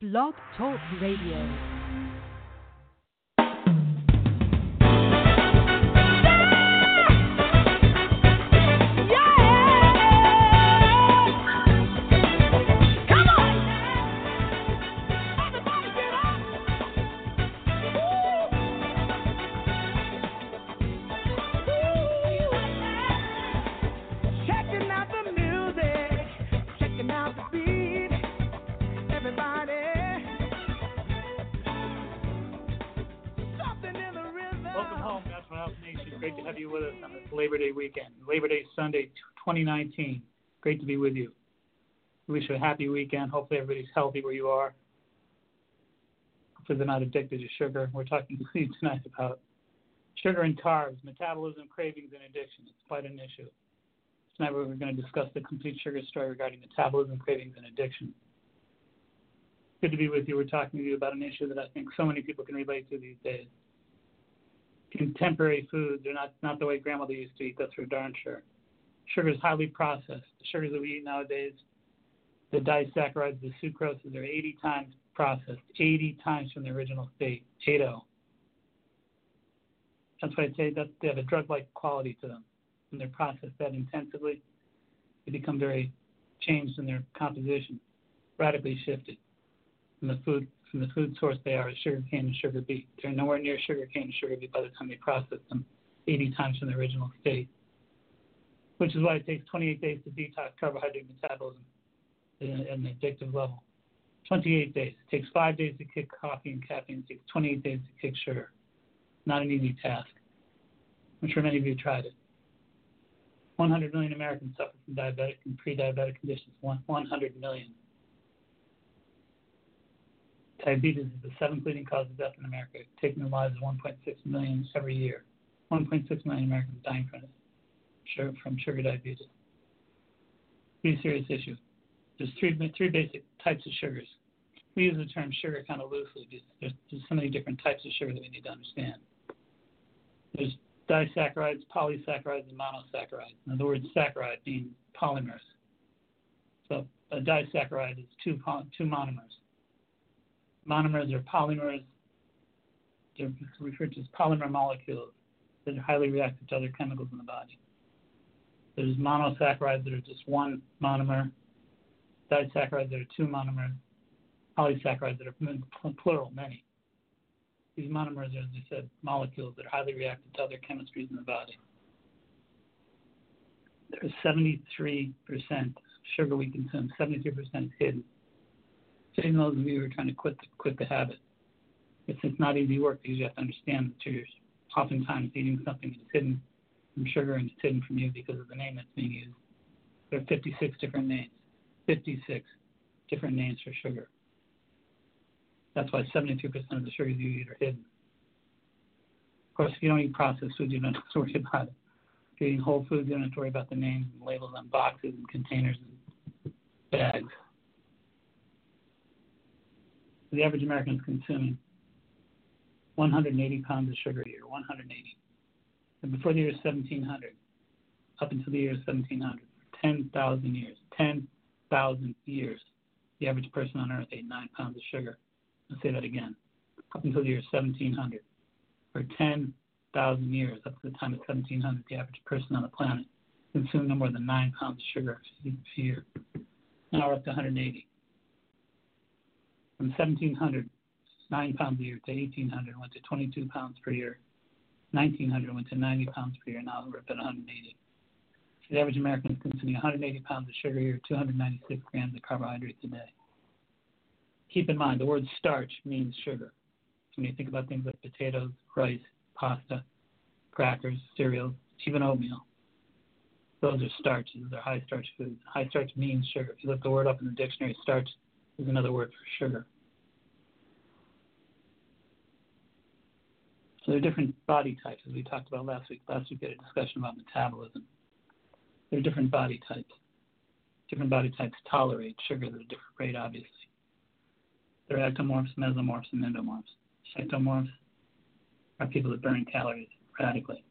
Blog Talk Radio. Labor Day Sunday 2019. Great to be with you. We wish you a happy weekend. Hopefully, everybody's healthy where you are. Hopefully, they're not addicted to sugar. We're talking tonight about sugar and carbs, metabolism, cravings, and addiction. It's quite an issue. Tonight, we're going to discuss the complete sugar story regarding metabolism, cravings, and addiction. Good to be with you. We're talking to you about an issue that I think so many people can relate to these days contemporary foods are not, not the way grandmother used to eat, that's for darn sure. Sugar is highly processed. The sugars that we eat nowadays, the disaccharides, the sucroses, are 80 times processed, 80 times from the original state, 80. That's why I say that they have a drug-like quality to them. When they're processed that intensively, they become very changed in their composition, radically shifted. And the food from the food source they are is sugar cane and sugar beet. They're nowhere near sugar cane and sugar beet by the time they process them 80 times from the original state, which is why it takes 28 days to detox carbohydrate metabolism at an addictive level. 28 days. It takes five days to kick coffee and caffeine. It takes 28 days to kick sugar. Not an easy task. I'm sure many of you tried it. 100 million Americans suffer from diabetic and pre-diabetic conditions. 100 million. Diabetes is the seventh leading cause of death in America, taking the lives of 1.6 million every year. 1.6 million Americans dying from it, from sugar diabetes. Pretty serious issue. There's three, three basic types of sugars. We use the term sugar kind of loosely because there's, there's so many different types of sugar that we need to understand. There's disaccharides, polysaccharides, and monosaccharides. Now, the word saccharide means polymers. So a disaccharide is two, two monomers. Monomers or polymers. They're referred to as polymer molecules that are highly reactive to other chemicals in the body. There's monosaccharides that are just one monomer, disaccharides that are two monomers, polysaccharides that are plural, many. These monomers are, as I said, molecules that are highly reactive to other chemistries in the body. There's 73% sugar we consume, 73% is hidden saying those of you who are trying to quit the, quit the habit. It's, it's not easy work because you have to understand that you're oftentimes eating something that's hidden from sugar and it's hidden from you because of the name that's being used. There are 56 different names, 56 different names for sugar. That's why 72% of the sugars you eat are hidden. Of course, if you don't eat processed foods, you don't have to worry about it. If you're eating whole foods, you don't have to worry about the names and labels on boxes and containers and bags the average American is consuming 180 pounds of sugar a year, 180. And before the year 1700, up until the year 1700, 10,000 years, 10,000 years, the average person on earth ate 9 pounds of sugar. I'll say that again. Up until the year 1700, for 10,000 years, up to the time of 1700, the average person on the planet consumed no more than 9 pounds of sugar a year. Now we're up to 180 from 1700, 9 pounds a year, to 1800, went to 22 pounds per year. 1900 went to 90 pounds per year. Now we're up at 180. So the average American is consuming 180 pounds of sugar a year, 296 grams of carbohydrates a day. Keep in mind, the word starch means sugar. When you think about things like potatoes, rice, pasta, crackers, cereals, even oatmeal, those are starches. They're high starch foods. High starch means sugar. If you look the word up in the dictionary, starch is another word for sugar. So there are different body types, as we talked about last week. Last week we had a discussion about metabolism. There are different body types. Different body types tolerate sugar at a different rate, obviously. There are ectomorphs, mesomorphs, and endomorphs. Ectomorphs are people that burn calories radically.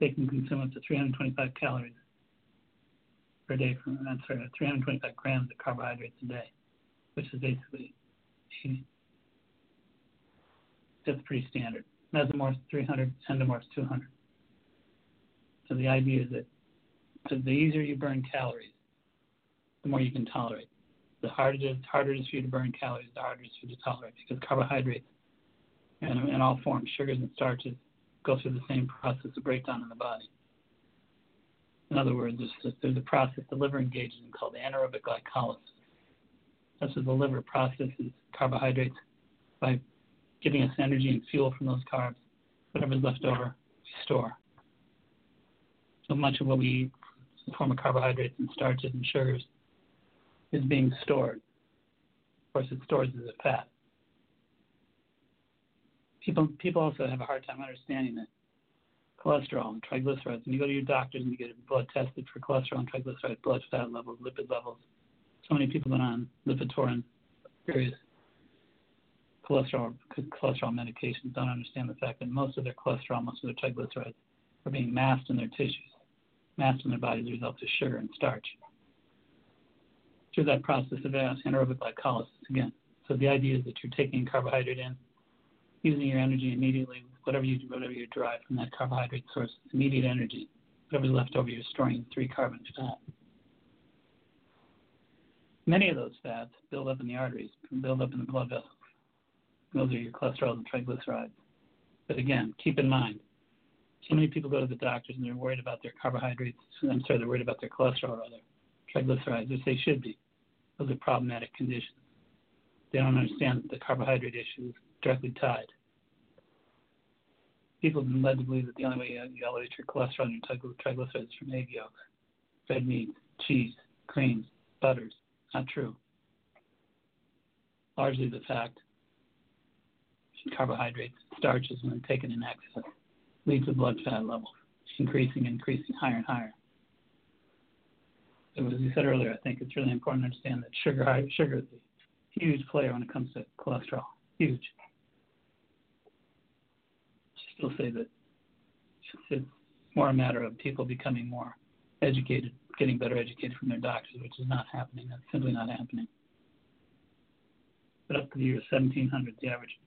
They can consume up to 325 calories per day from, I'm sorry, 325 grams of carbohydrates a day which is basically That's pretty standard. Mesomorphs 300, endomorphs 200. So the idea is that the easier you burn calories, the more you can tolerate. The harder it is, harder it is for you to burn calories, the harder it is for you to tolerate because carbohydrates and in all forms, sugars and starches, go through the same process of breakdown in the body. In other words, there's, there's a process the liver engages in called anaerobic glycolysis. That's where the liver processes carbohydrates by giving us energy and fuel from those carbs. Whatever's left over, we store. So much of what we eat in the form of carbohydrates and starches and sugars is being stored. Of course, it stores as a fat. People people also have a hard time understanding that cholesterol and triglycerides. When you go to your doctors and you get blood tested for cholesterol and triglycerides, blood fat levels, lipid levels. So many people that been on Lipitor, various cholesterol cholesterol medications don't understand the fact that most of their cholesterol, most of their triglycerides are being masked in their tissues, masked in their bodies as a result of sugar and starch. Through that process of anaerobic glycolysis again. So the idea is that you're taking carbohydrate in, using your energy immediately, whatever you whatever you derive from that carbohydrate source, immediate energy. Whatever's left over, you're storing three carbon fat. Many of those fats build up in the arteries, build up in the blood vessels. Those are your cholesterol and triglycerides. But again, keep in mind, so many people go to the doctors and they're worried about their carbohydrates. I'm sorry, they're worried about their cholesterol or other triglycerides, which they should be. Those are problematic conditions. They don't understand that the carbohydrate issue is directly tied. People have been led to believe that the only way you elevate your cholesterol and your triglycerides is from egg yolks, red meat, cheese, creams, butters. Not true. Largely the fact carbohydrates, starches, when taken in excess, lead to blood fat levels increasing, and increasing higher and higher. So as you said earlier, I think it's really important to understand that sugar, sugar is a huge player when it comes to cholesterol. Huge. I still say that it's more a matter of people becoming more educated, getting better educated from their doctors, which is not happening. That's simply not happening. But up to the year 1700, the average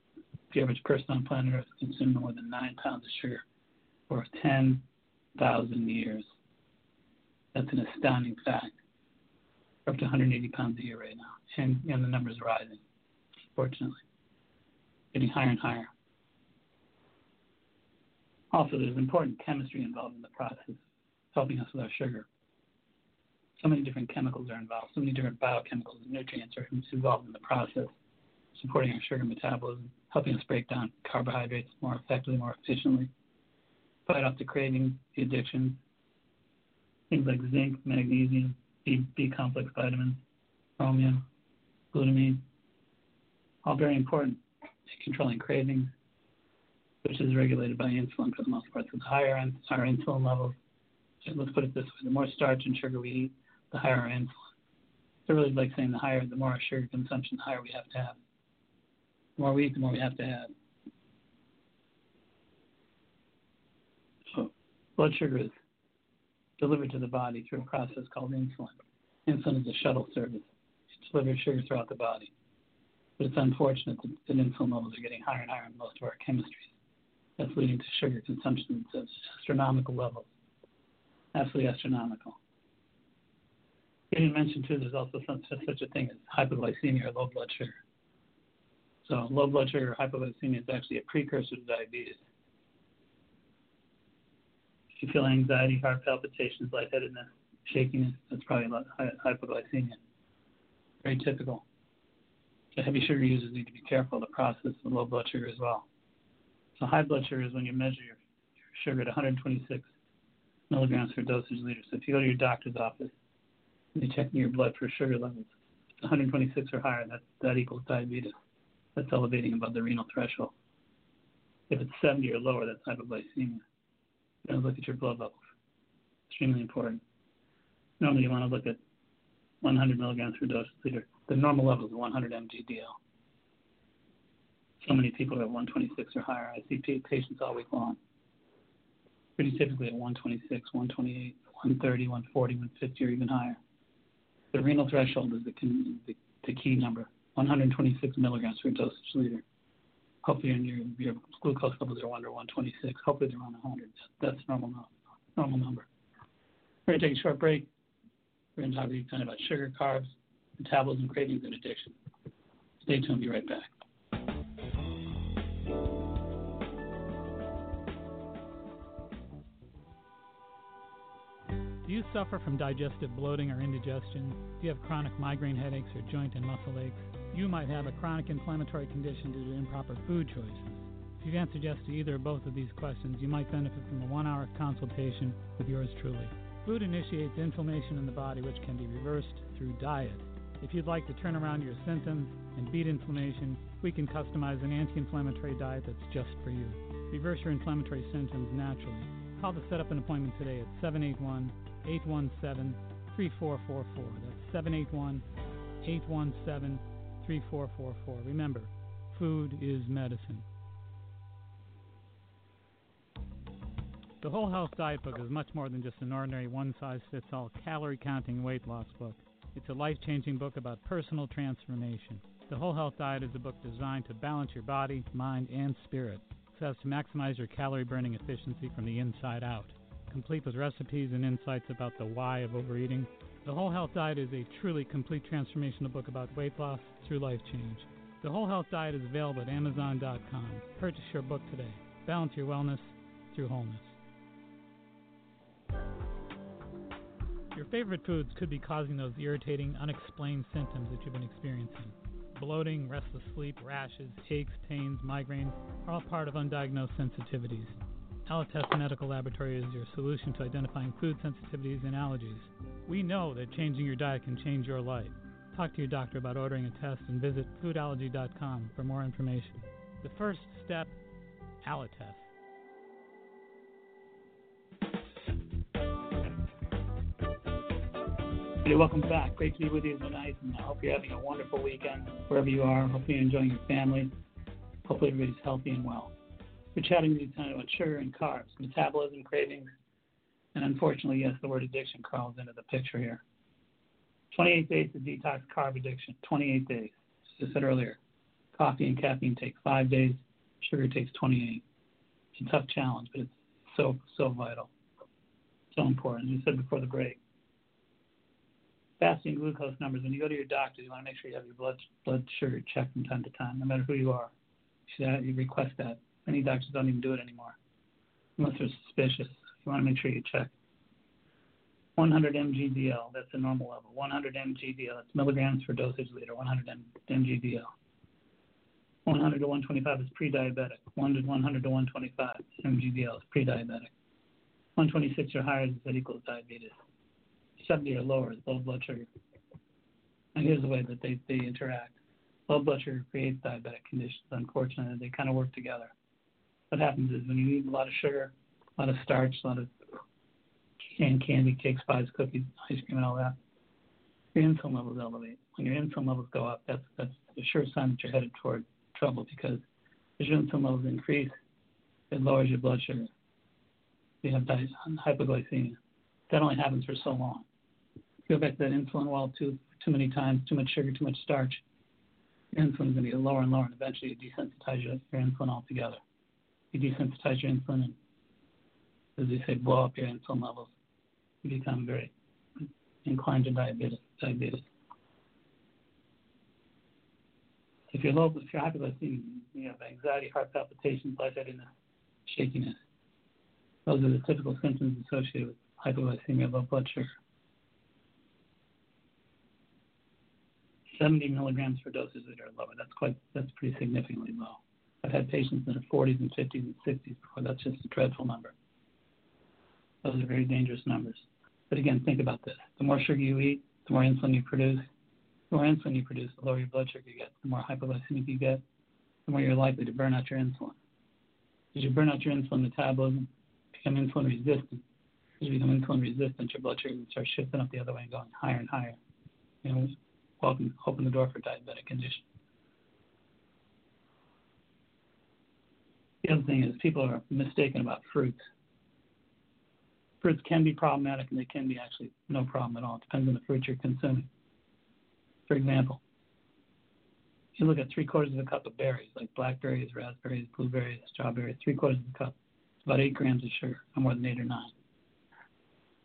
the average person on planet Earth consumed more than nine pounds of sugar for 10,000 years. That's an astounding fact. We're up to 180 pounds a year right now, and, and the numbers rising, fortunately, getting higher and higher. Also, there's important chemistry involved in the process, helping us with our sugar. So many different chemicals are involved, so many different biochemicals and nutrients are involved in the process, supporting our sugar metabolism, helping us break down carbohydrates more effectively, more efficiently, fight off the craving, the addiction, things like zinc, magnesium, B, B complex vitamins, chromium, glutamine, all very important in controlling cravings, which is regulated by insulin for the most part. So the higher our insulin levels, let's put it this way, the more starch and sugar we eat, the higher our insulin. So really like saying the higher, the more our sugar consumption, the higher we have to have. The more we eat, the more we have to have. So blood sugar is delivered to the body through a process called insulin. Insulin is a shuttle service. It delivers sugar throughout the body. But it's unfortunate that, that insulin levels are getting higher and higher in most of our chemistries. That's leading to sugar consumption at astronomical levels. Absolutely astronomical. Didn't mention, too, there's also some, such a thing as hypoglycemia or low blood sugar. So low blood sugar hypoglycemia is actually a precursor to diabetes. If you feel anxiety, heart palpitations, lightheadedness, shakiness, that's probably hypoglycemia. Very typical. So heavy sugar users need to be careful to process the low blood sugar as well. So high blood sugar is when you measure your, your sugar at 126 milligrams per deciliter. So if you go to your doctor's office you're checking your blood for sugar levels, 126 or higher, that, that equals diabetes. That's elevating above the renal threshold. If it's 70 or lower, that's hypoglycemia. You want to look at your blood levels. Extremely important. Normally, you want to look at 100 milligrams per dosage liter. The normal level is 100 mg/dl. So many people are at 126 or higher. I see patients all week long. Pretty typically at 126, 128, 130, 140, 150, or even higher. The renal threshold is the, key number, 126 milligrams per dosage liter. Hopefully, your, glucose levels are under 126. Hopefully, they're around 100. That's normal normal number. We're going to take a short break. We're going to talk to you of about sugar, carbs, metabolism, cravings, and addiction. Stay tuned. Be right back. Do you suffer from digestive bloating or indigestion? Do you have chronic migraine headaches or joint and muscle aches? You might have a chronic inflammatory condition due to improper food choices. If you've answered yes to either or both of these questions, you might benefit from a one hour consultation with yours truly. Food initiates inflammation in the body, which can be reversed through diet. If you'd like to turn around your symptoms and beat inflammation, we can customize an anti inflammatory diet that's just for you. Reverse your inflammatory symptoms naturally. Call to set up an appointment today at 781 817 3444. That's 781 817 3444. Remember, food is medicine. The Whole Health Diet Book is much more than just an ordinary one size fits all calorie counting weight loss book. It's a life changing book about personal transformation. The Whole Health Diet is a book designed to balance your body, mind, and spirit so as to maximize your calorie burning efficiency from the inside out. Complete with recipes and insights about the why of overeating, the Whole Health Diet is a truly complete transformational book about weight loss through life change. The Whole Health Diet is available at Amazon.com. Purchase your book today. Balance your wellness through wholeness. Your favorite foods could be causing those irritating, unexplained symptoms that you've been experiencing. Bloating, restless sleep, rashes, aches, pains, migraines are all part of undiagnosed sensitivities. Alletess Medical Laboratory is your solution to identifying food sensitivities and allergies. We know that changing your diet can change your life. Talk to your doctor about ordering a test and visit foodallergy.com for more information. The first step, Alletess. Hey, welcome back. Great to be with you tonight, and I hope you're having a wonderful weekend wherever you are. Hopefully, you're enjoying your family. Hopefully, everybody's healthy and well. We're chatting tonight about sugar and carbs, metabolism, cravings, and unfortunately, yes, the word addiction crawls into the picture here. 28 days to detox carb addiction. 28 days. As I said earlier, coffee and caffeine take five days. Sugar takes 28. It's a tough challenge, but it's so so vital, so important. As you said before the break, fasting glucose numbers. When you go to your doctor, you want to make sure you have your blood blood sugar checked from time to time, no matter who you are. You should you request that. Many doctors don't even do it anymore, unless they're suspicious. You want to make sure you check. 100 mgdl, that's the normal level. 100 mgdl, that's milligrams per deciliter. 100 mgdl. 100 to 125 is pre-diabetic. 100 to 100 to 125 mgdl is pre-diabetic. 126 or higher is that equals diabetes. 70 or lower is low blood sugar. And here's the way that they, they interact. Low blood sugar creates diabetic conditions. Unfortunately, they kind of work together. What happens is when you eat a lot of sugar, a lot of starch, a lot of canned candy, cakes, pies, cookies, ice cream, and all that, your insulin levels elevate. When your insulin levels go up, that's that's a sure sign that you're headed toward trouble because as your insulin levels increase, it lowers your blood sugar. You have hypoglycemia. That only happens for so long go back to that insulin wall too too many times, too much sugar, too much starch, your insulin's going to get lower and lower, and eventually desensitize your insulin altogether. You desensitize your insulin, as they say, blow up your insulin levels. You become very inclined to diabetes. diabetes. If you're low, if you're hypoglycemic, you have anxiety, heart palpitations, lightheadedness, shakiness. Those are the typical symptoms associated with hypoglycemia, low blood sugar. 70 milligrams for doses that are lower. That's quite that's pretty significantly low. I've had patients in their 40s and 50s and 60s before. That's just a dreadful number. Those are very dangerous numbers. But again, think about this: the more sugar you eat, the more insulin you produce. The more insulin you produce, the lower your blood sugar you get. The more hypoglycemic you get, the more you're likely to burn out your insulin. As you burn out your insulin metabolism, become insulin resistant. As you become insulin resistant, your blood sugar starts shifting up the other way and going higher and higher. You know, open, open the door for diabetic condition. Other thing is people are mistaken about fruits. Fruits can be problematic and they can be actually no problem at all. It depends on the fruit you're consuming. For example, you look at three quarters of a cup of berries, like blackberries, raspberries, blueberries, strawberries, three quarters of a cup, about eight grams of sugar, no more than eight or nine.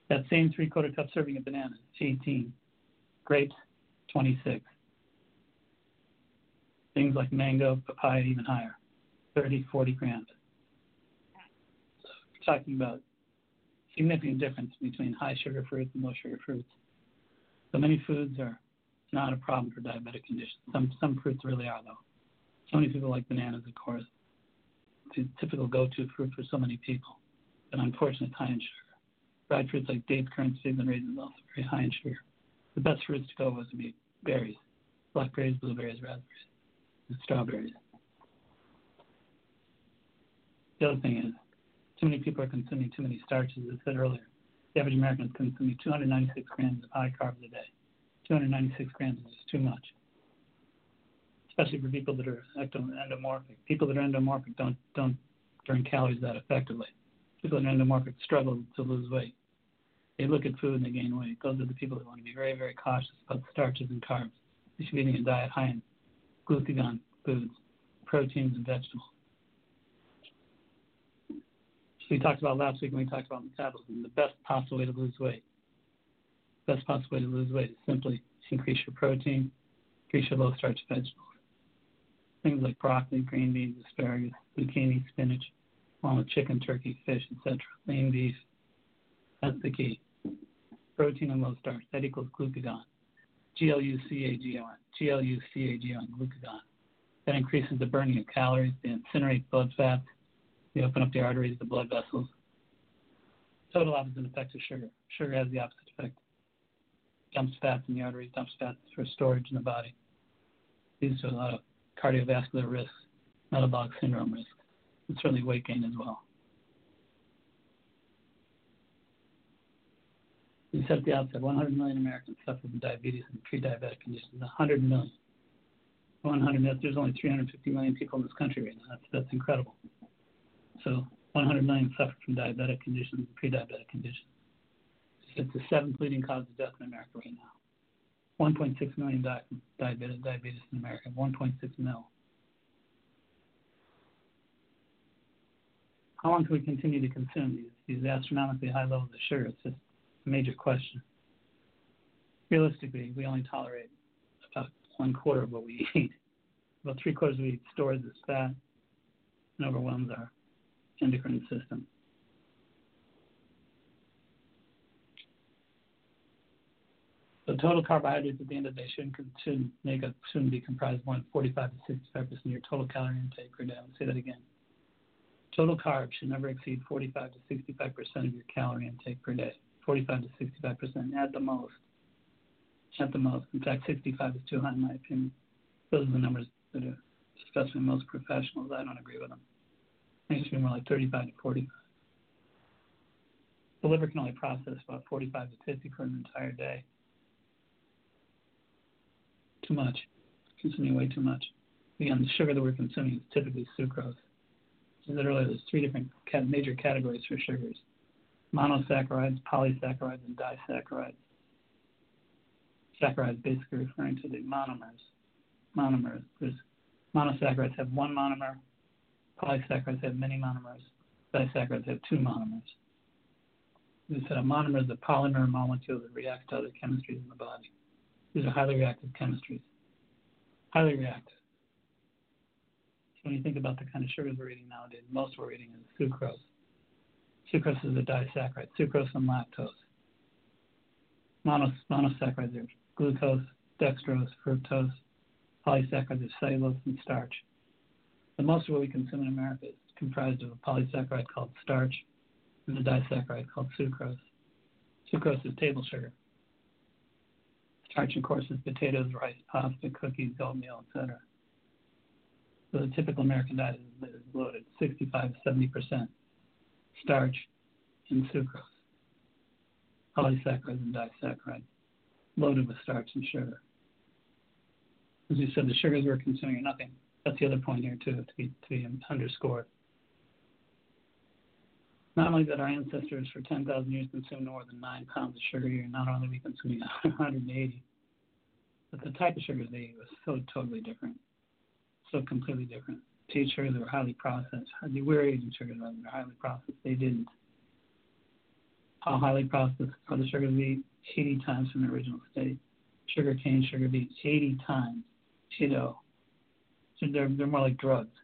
That same three quarter cup serving of bananas, 18. Grapes, 26. Things like mango, papaya, even higher, 30, 40 grams. So we're talking about significant difference between high sugar fruits and low sugar fruits. So many foods are not a problem for diabetic conditions. Some some fruits really are though. So many people like bananas, of course. It's a typical go-to fruit for so many people, but unfortunately, it's high in sugar. Dried fruits like dates, currants, figs, and raisins also very high in sugar. The best fruits to go with would be berries, blackberries, blueberries, raspberries, and strawberries. The other thing is, too many people are consuming too many starches. As I said earlier, the average American is consuming 296 grams of high carbs a day. 296 grams is too much, especially for people that are endomorphic. People that are endomorphic don't don't burn calories that effectively. People that are endomorphic struggle to lose weight. They look at food and they gain weight. Those are the people that want to be very, very cautious about starches and carbs. They should be eating a diet high in glucagon foods, proteins, and vegetables. We talked about last week when we talked about metabolism, the best possible way to lose weight best possible way to lose weight is simply increase your protein, increase your low starch vegetables. Things like broccoli, green beans, asparagus, zucchini, spinach, along with chicken, turkey, fish, etc. Lean beef. That's the key. Protein and low starch. That equals glucagon. G-L-U-C-A-G-O-N. G-L-U-C-A-G-O-N, glucagon. That increases the burning of calories. They incinerate blood fat. They open up the arteries, the blood vessels. Total opposite effect of sugar. Sugar has the opposite effect dumps fats in the arteries, dumps fats for storage in the body. Leads to a lot of cardiovascular risks, metabolic syndrome risks, and certainly weight gain as well. We said at the outset, 100 million Americans suffer from diabetes and pre-diabetic conditions. 100 million. 100 million. There's only 350 million people in this country right now. That's that's incredible. So 100 million suffer from diabetic conditions and pre-diabetic conditions. It's the seventh leading cause of death in America right now. 1.6 million diabetes, diabetes in America. 1.6 mil. How long can we continue to consume these, these astronomically high levels of sugar? It's just a major question. Realistically, we only tolerate about one quarter of what we eat. About three quarters of what we eat stores as fat and overwhelms our endocrine system. So total carbohydrates at the end of the day shouldn't, shouldn't make up shouldn't be comprised of more than 45 to 65 percent of your total calorie intake per day. I'll say that again. Total carbs should never exceed 45 to 65 percent of your calorie intake per day. 45 to 65 percent at the most. At the most. In fact, 65 is too high in my opinion. Those are the numbers that are discussed by most professionals. I don't agree with them. Think it be more like 35 to 45. The liver can only process about 45 to 50 for an entire day too much, consuming way too much. Again, the sugar that we're consuming is typically sucrose. As I said earlier, there's three different major categories for sugars monosaccharides, polysaccharides, and disaccharides. Saccharides basically referring to the monomers. Monomers. There's monosaccharides have one monomer, polysaccharides have many monomers, disaccharides have two monomers. We said a monomer is a polymer molecule that reacts to other chemistries in the body. These are highly reactive chemistries. Highly reactive. So when you think about the kind of sugars we're eating nowadays, most we're eating is sucrose. Sucrose is a disaccharide, sucrose and lactose. Monos, monosaccharides are glucose, dextrose, fructose, polysaccharides are cellulose and starch. The most of what we consume in America is comprised of a polysaccharide called starch and a disaccharide called sucrose. Sucrose is table sugar. Starch, of course, is potatoes, rice, pasta, cookies, oatmeal, etc. So the typical American diet is, loaded 65 to 70 percent starch and sucrose, polysaccharides and disaccharides, loaded with starch and sugar. As you said, the sugars we're consuming are nothing. That's the other point here too, to be to be underscored. Not only that our ancestors for 10,000 years consumed more than 9 pounds of sugar a year, not only are we consuming 180, but the type of sugar they ate was so totally different. so completely different. Tea sugars were highly processed. The we're aging sugars are highly processed. They didn't. How highly processed are the sugars we eat? 80 times from the original state. Sugar cane, sugar beet, 80 times. Know, so they're, they're more like drugs,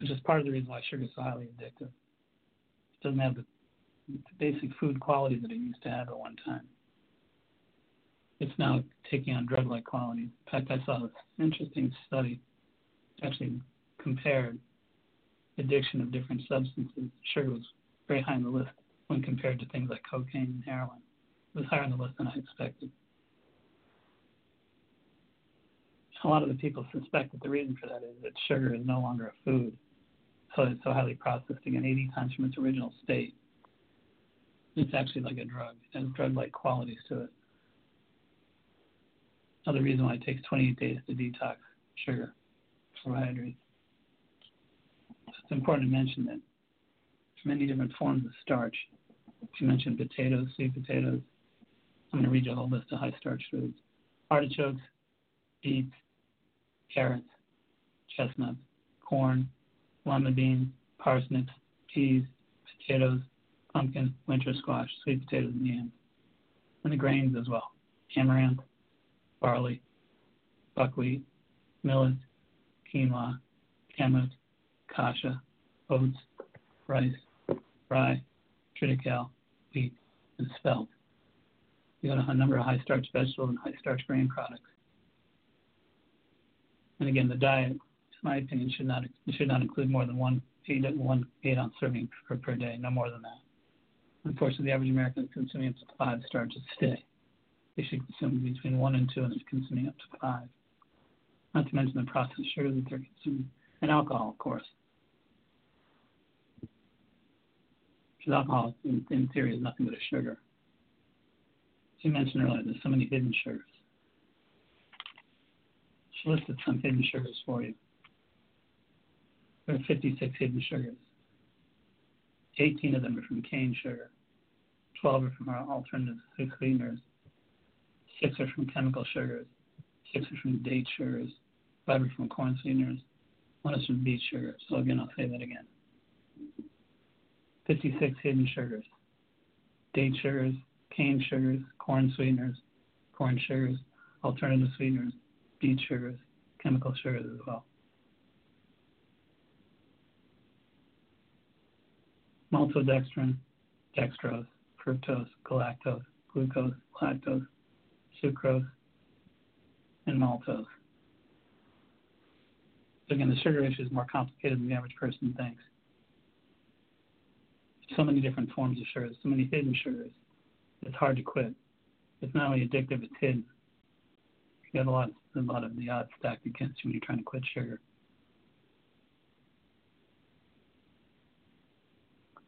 which is part of the reason why sugar is so highly addictive. It doesn't have the, the basic food quality that it used to have at one time. It's now taking on drug-like qualities. In fact, I saw this interesting study actually compared addiction of different substances. Sugar was very high on the list when compared to things like cocaine and heroin. It was higher on the list than I expected. A lot of the people suspect that the reason for that is that sugar is no longer a food, so it's so highly processed again, 80 times from its original state. It's actually like a drug. It has drug-like qualities to it. Another reason why it takes 28 days to detox sugar carbohydrates. It's important to mention that many different forms of starch. You mentioned potatoes, sweet potatoes. I'm going to read you a whole list of high starch foods artichokes, beets, carrots, chestnuts, corn, lima beans, parsnips, peas, potatoes, pumpkin, winter squash, sweet potatoes, and yams. And the grains as well amaranth, barley, buckwheat, millet, quinoa, kamut, kasha, oats, rice, rye, triticale, wheat, and spelt. You got a number of high starch vegetables and high starch grain products. And again, the diet, in my opinion, should not should not include more than one eight, one eight ounce serving per, per day, no more than that. Unfortunately, the average American is consuming up to five starches a day. They should consume between one and two, and they're consuming up to five. Not to mention the processed sugar that they're consuming, and alcohol, of course. Because alcohol, in, in theory, is nothing but a sugar. As you mentioned earlier, there's so many hidden sugars. Listed some hidden sugars for you. There are 56 hidden sugars. 18 of them are from cane sugar. 12 are from our alternative sweeteners. Six are from chemical sugars. Six are from date sugars. Five are from corn sweeteners. One is from beet sugar. So again, I'll say that again. 56 hidden sugars. Date sugars, cane sugars, corn sweeteners, corn sugars, alternative sweeteners, beet sugars, chemical sugars as well. Maltodextrin, dextrose, fructose, galactose, glucose, lactose, sucrose, and maltose. So again, the sugar issue is more complicated than the average person thinks. So many different forms of sugars, so many hidden sugars. It's hard to quit. It's not only addictive, it's hidden. You got a lot, of, a lot of the odds stacked against you when you're trying to quit sugar.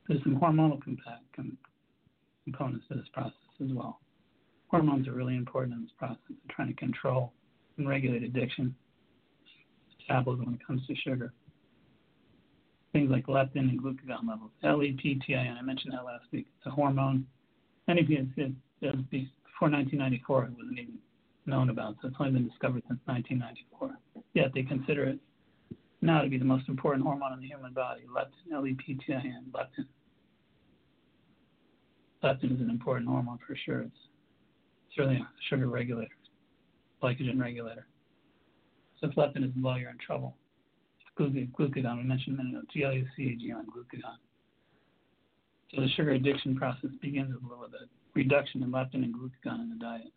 There's some hormonal compact, com- components to this process as well. Hormones are really important in this process of trying to control and regulate addiction, metabolism when it comes to sugar. Things like leptin and glucagon levels. LEPTIN. I mentioned that last week. It's a hormone. Many people, it, it, before 1994, it wasn't even known about, so it's only been discovered since 1994. Yet they consider it now to be the most important hormone in the human body, leptin, L-E-P-T-I-N, leptin. Leptin is an important hormone for sure. It's certainly a sugar regulator, glycogen regulator. So if leptin is low, you're in trouble. Glucagon, we mentioned a minute ago, G-L-U-C-A-G-O-N, glucagon. So the sugar addiction process begins with a little bit reduction in leptin and glucagon in the diet.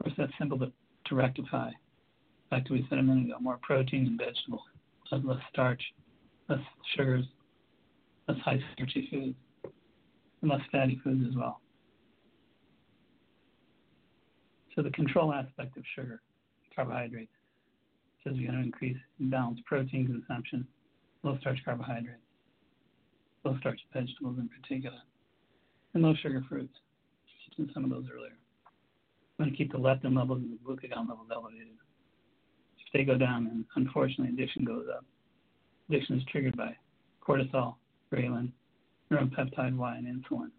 Of course, that's simple to, to rectify. Back to what we said a minute ago, more protein and vegetables, less starch, less sugars, less high starchy foods, and less fatty foods as well. So the control aspect of sugar, carbohydrates, says we're going to increase and balance protein consumption, low starch carbohydrates, low starch vegetables in particular, and low sugar fruits. I mentioned some of those earlier. Going to keep the leptin levels and the glucagon levels elevated. If they go down, then unfortunately addiction goes up. Addiction is triggered by cortisol, ghrelin, neuropeptide Y, and insulin.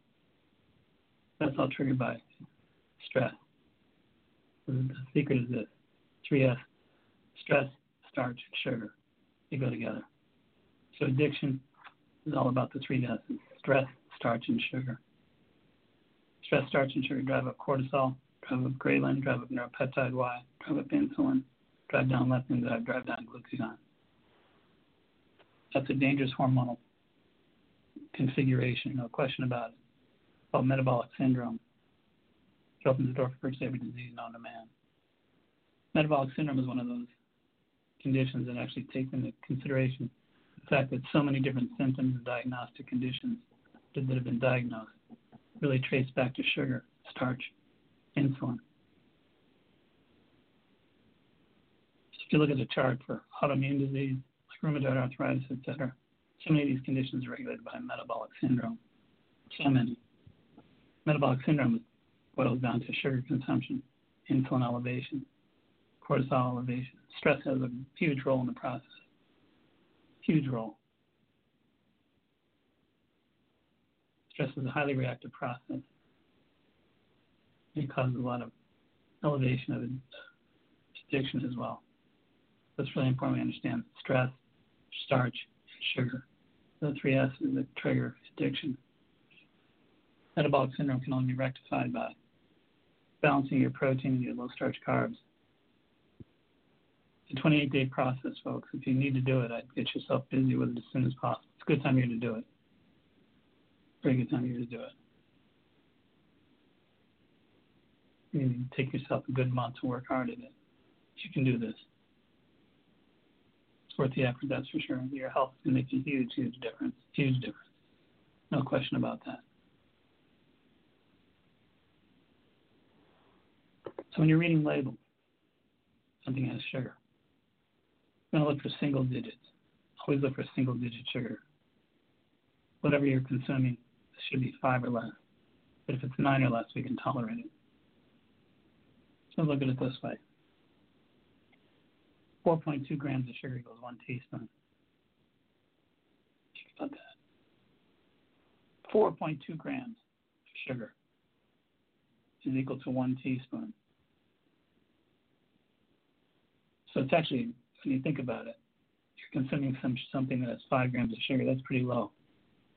That's all triggered by stress. The secret is this 3S stress, starch, sugar. They go together. So addiction is all about the three S's stress, starch, and sugar. Stress, starch, and sugar drive up cortisol, drive up ghrelin, drive up neuropeptide Y, drive up insulin, drive down leptin, drive, down glucagon. That's a dangerous hormonal configuration, no question about it. Called metabolic syndrome. It opens the door for virtually every disease known to man. Metabolic syndrome is one of those conditions that actually takes into consideration the fact that so many different symptoms and diagnostic conditions that have been diagnosed really trace back to sugar, starch, insulin. If you look at the chart for autoimmune disease, like rheumatoid arthritis, etc., so many of these conditions are regulated by metabolic syndrome. So many. Metabolic syndrome is boils down to sugar consumption, insulin elevation, cortisol elevation. Stress has a huge role in the process. Huge role. Stress is a highly reactive process. It causes a lot of elevation of addiction as well. It's really important we understand stress, starch, and sugar. The three S's that trigger addiction. Metabolic syndrome can only be rectified by balancing your protein and your low starch carbs. It's a 28 day process, folks. If you need to do it, I'd get yourself busy with it as soon as possible. It's a good time of year to do it. Very good time of year to do it. You take yourself a good month to work hard at it. You can do this. It's worth the effort, that's for sure. Your health can make a huge, huge difference. Huge difference. No question about that. So when you're reading labels, something has sugar. You're going to look for single digits. Always look for single digit sugar. Whatever you're consuming should be five or less. But if it's nine or less, we can tolerate it. So look at it this way. 4.2 grams of sugar equals one teaspoon. Think about that. 4.2 grams of sugar is equal to one teaspoon. So it's actually, when you think about it, you're consuming some something that has five grams of sugar. That's pretty low.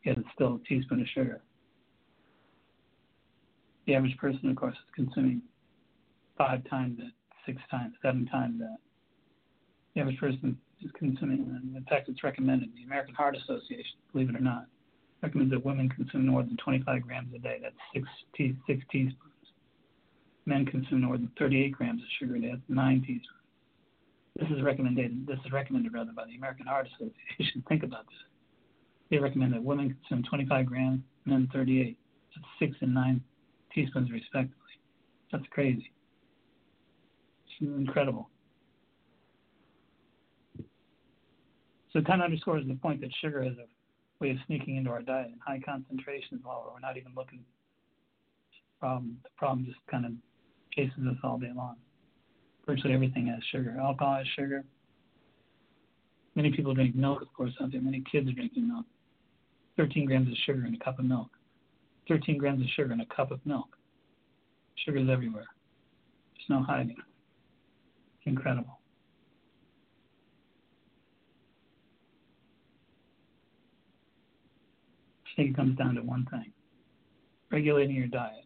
Yet it's still a teaspoon of sugar. The average person, of course, is consuming five times that, six times, seven times that. The average person is consuming, in fact, it's recommended. The American Heart Association, believe it or not, recommends that women consume more than 25 grams a day. That's six, te- six teaspoons. Men consume more than 38 grams of sugar a day. That's nine teaspoons. This is recommended. This is recommended rather by the American Heart Association. Think about this. They recommend that women consume 25 grams, men 38. That's six and nine teaspoons respectively. That's crazy. Incredible. So it kind of underscores the point that sugar is a way of sneaking into our diet in high concentrations while we're not even looking. The problem, the problem just kind of chases us all day long virtually everything has sugar. Alcohol has sugar. Many people drink milk, of course, out there. Many kids are drinking milk. 13 grams of sugar in a cup of milk. 13 grams of sugar in a cup of milk. Sugar is everywhere. There's no hiding. It's incredible. I think it comes down to one thing regulating your diet.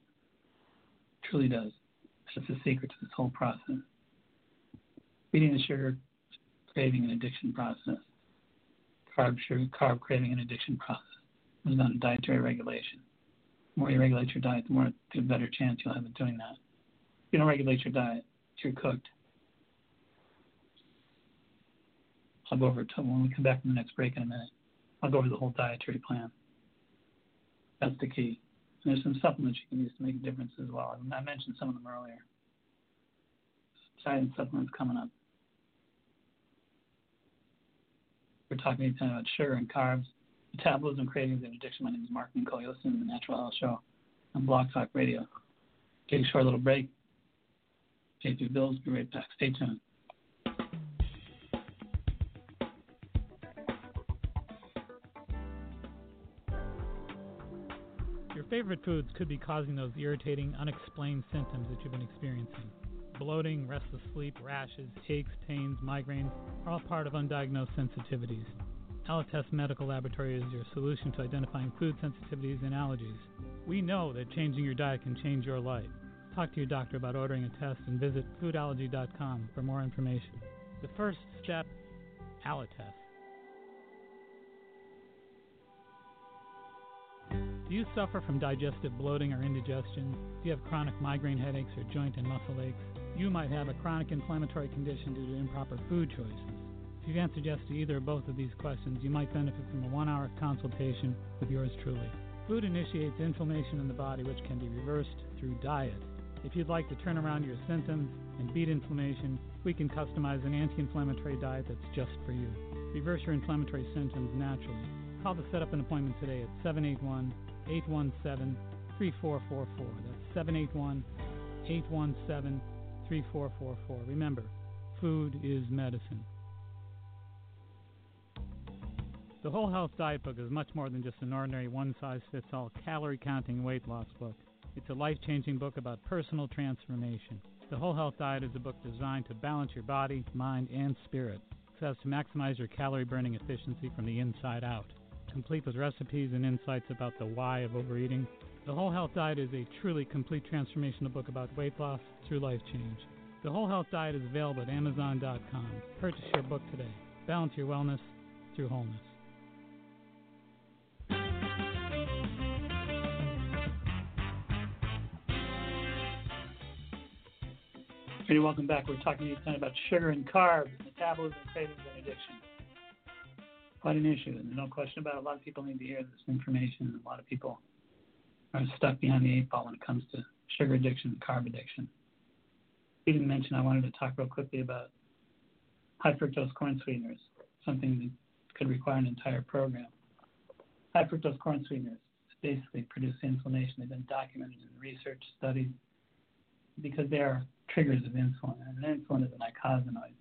Truly does. That's the secret to this whole process. Feeding the sugar craving and addiction process. Carb sugar carb craving and addiction process. It's not dietary regulation. The more you regulate your diet, the more the better chance you'll have of doing that. If you don't regulate your diet, you're cooked. I'll go over when we come back from the next break in a minute. I'll go over the whole dietary plan. That's the key. And there's some supplements you can use to make a difference as well. I mentioned some of them earlier. Diet supplements coming up. We're talking about sugar and carbs, metabolism, cravings, and addiction. My name is Mark Mincolla. You're listening to the Natural Health Show on Blog Talk Radio. Take a short little break. Pay your bills. Be right back. Stay tuned. Favorite foods could be causing those irritating, unexplained symptoms that you've been experiencing. Bloating, restless sleep, rashes, aches, pains, migraines are all part of undiagnosed sensitivities. Alletess Medical Laboratory is your solution to identifying food sensitivities and allergies. We know that changing your diet can change your life. Talk to your doctor about ordering a test and visit foodallergy.com for more information. The first step, Alletess. Do you suffer from digestive bloating or indigestion? Do you have chronic migraine headaches or joint and muscle aches? You might have a chronic inflammatory condition due to improper food choices. If you've answered yes to either or both of these questions, you might benefit from a one hour consultation with yours truly. Food initiates inflammation in the body, which can be reversed through diet. If you'd like to turn around your symptoms and beat inflammation, we can customize an anti inflammatory diet that's just for you. Reverse your inflammatory symptoms naturally. Call to set up an appointment today at 781 817 3444. That's 781 817 3444. Remember, food is medicine. The Whole Health Diet Book is much more than just an ordinary one size fits all calorie counting weight loss book. It's a life changing book about personal transformation. The Whole Health Diet is a book designed to balance your body, mind, and spirit so as to maximize your calorie burning efficiency from the inside out. Complete with recipes and insights about the why of overeating, the Whole Health Diet is a truly complete transformational book about weight loss through life change. The Whole Health Diet is available at Amazon.com. Purchase your book today. Balance your wellness through wholeness. Hey, welcome back. We're talking to tonight about sugar and carbs, metabolism, cravings, and addiction. Quite an issue, and there's no question about it. A lot of people need to hear this information, a lot of people are stuck behind the eight ball when it comes to sugar addiction and carb addiction. You didn't mention I wanted to talk real quickly about high fructose corn sweeteners, something that could require an entire program. High fructose corn sweeteners basically produce inflammation. They've been documented in research studies because they are triggers of insulin, and insulin is an eicosanoid,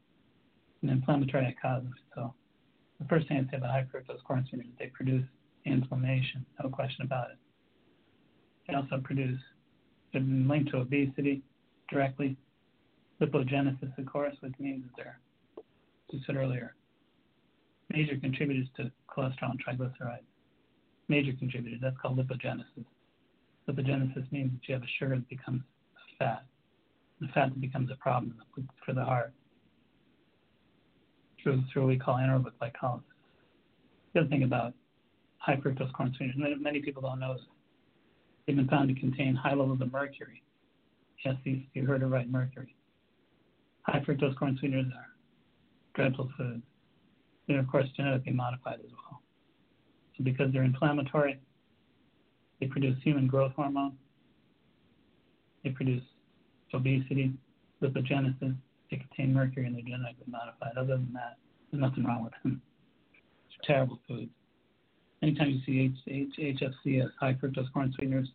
an inflammatory eicosanoid. So the first thing I'd say about high fructose corn sweeteners is they produce inflammation, no question about it. They also produce, they've linked to obesity directly, lipogenesis, of course, which means that they're, as you said earlier, major contributors to cholesterol and triglycerides. Major contributors, that's called lipogenesis. Lipogenesis means that you have a sugar that becomes a fat the fat that becomes a problem for the heart through, through what we call anaerobic glycolysis. The other thing about high fructose corn sweeteners, many, people don't know this, they've been found to contain high levels of mercury. Yes, you, you heard it right, mercury. High fructose corn sweeteners are dreadful foods. They're, of course, genetically modified as well. So because they're inflammatory, they produce human growth hormone. They produce obesity, lipogenesis, they contain mercury and they're genetically modified. Other than that, there's nothing wrong with them. It's terrible foods. Anytime you see H, H, HFCS, high fructose corn sweeteners,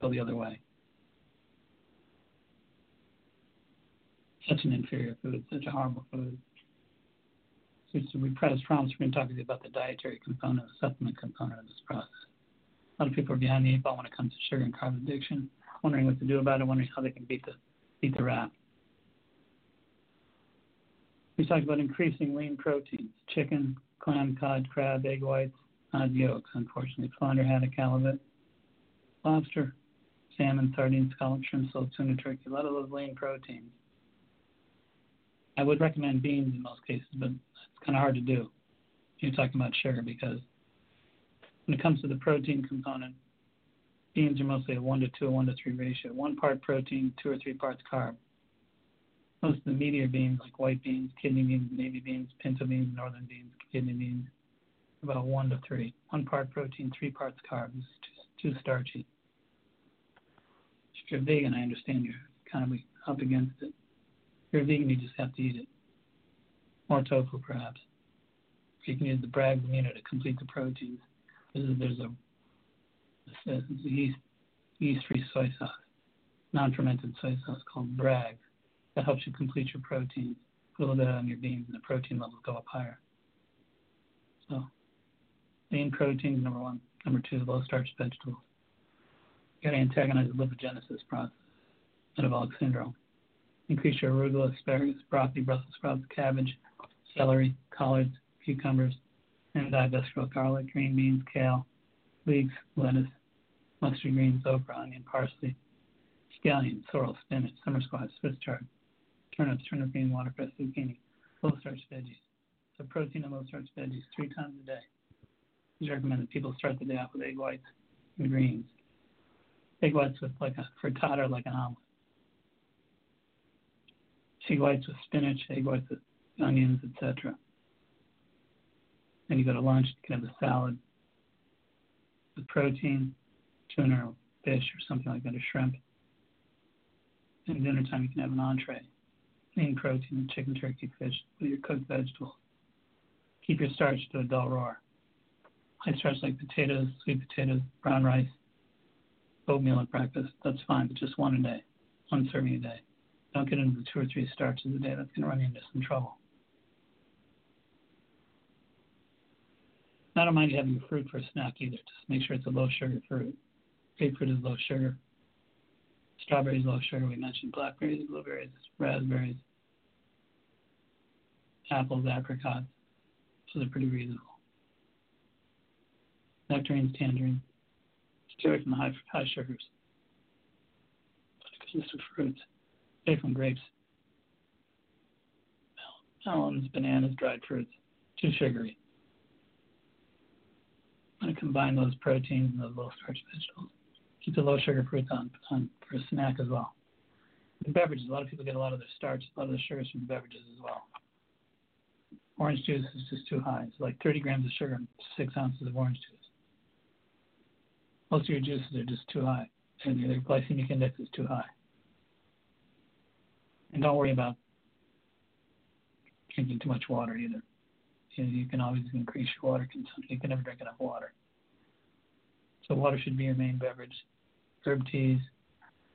go the other way. Such an inferior food, such a horrible food. So we press promise we're going to talk to you about the dietary component, the supplement component of this process. A lot of people are behind the eight ball when it comes to sugar and carb addiction wondering what to do about it, wondering how they can beat the beat the rap. We talked about increasing lean proteins: chicken, clam, cod, crab, egg whites, odd yolks. Unfortunately, flounder, haddock, halibut, lobster, salmon, sardines, scallop, shrimp, salt, tuna, turkey. A lot of those lean proteins. I would recommend beans in most cases, but it's kind of hard to do. You're talking about sugar because when it comes to the protein component, beans are mostly a 1 to 2 or 1 to 3 ratio. One part protein, two or three parts carb. Most of the meatier beans, like white beans, kidney beans, navy beans, pinto beans, northern beans, kidney beans, about 1 to 3. One part protein, three parts carbs, too, starchy. If you're vegan, I understand you're kind of up against it. If you're vegan, you just have to eat it. More tofu, perhaps. You can use the Bragg's amino to complete the proteins. There's a, there's a yeast, yeast-free soy sauce, non-fermented soy sauce called Bragg. That helps you complete your proteins. Put a little bit on your beans, and the protein levels go up higher. So, lean proteins, number one. Number two, low-starch vegetables. You got to antagonize the lipogenesis process, metabolic syndrome. Increase your arugula, asparagus, broccoli, Brussels sprouts, cabbage, celery, collards, cucumbers, and divesical garlic, green beans, kale, leeks, lettuce, mustard greens, okra, onion, parsley, scallion, sorrel, spinach, summer squash, Swiss chard, turnips, turnip green, watercress, zucchini, low starch veggies. So protein and low starch veggies three times a day. It's recommended people start the day off with egg whites and greens. Egg whites with like a frittata, or like an omelet. Egg whites with spinach, egg whites with onions, etc. Then you go to lunch, you can have a salad with protein, tuna or fish or something like that, or shrimp. And dinner time, you can have an entree, lean protein, chicken, turkey, fish with your cooked vegetables. Keep your starch to a dull roar. High starch like potatoes, sweet potatoes, brown rice, oatmeal at breakfast. That's fine, but just one a day, one serving a day. Don't get into two or three starches a day. That's going to run you into some trouble. I don't mind having fruit for a snack either. Just make sure it's a low sugar fruit. Grapefruit is low sugar. Strawberries low sugar. We mentioned blackberries, blueberries, raspberries, apples, apricots. Those are pretty reasonable. Nectarines, tangerines. Stay away from the high, high sugars. List of fruits. Stay from grapes. Melons, bananas, dried fruits. Too sugary. I'm going to combine those proteins and those low starch vegetables. Keep the low sugar fruits on, on for a snack as well. The beverages, a lot of people get a lot of their starch, a lot of the sugars from beverages as well. Orange juice is just too high. It's like 30 grams of sugar and six ounces of orange juice. Most of your juices are just too high, and your glycemic index is too high. And don't worry about drinking too much water either you, know, you can always increase your water consumption. You can never drink enough water. So water should be your main beverage. Herb teas,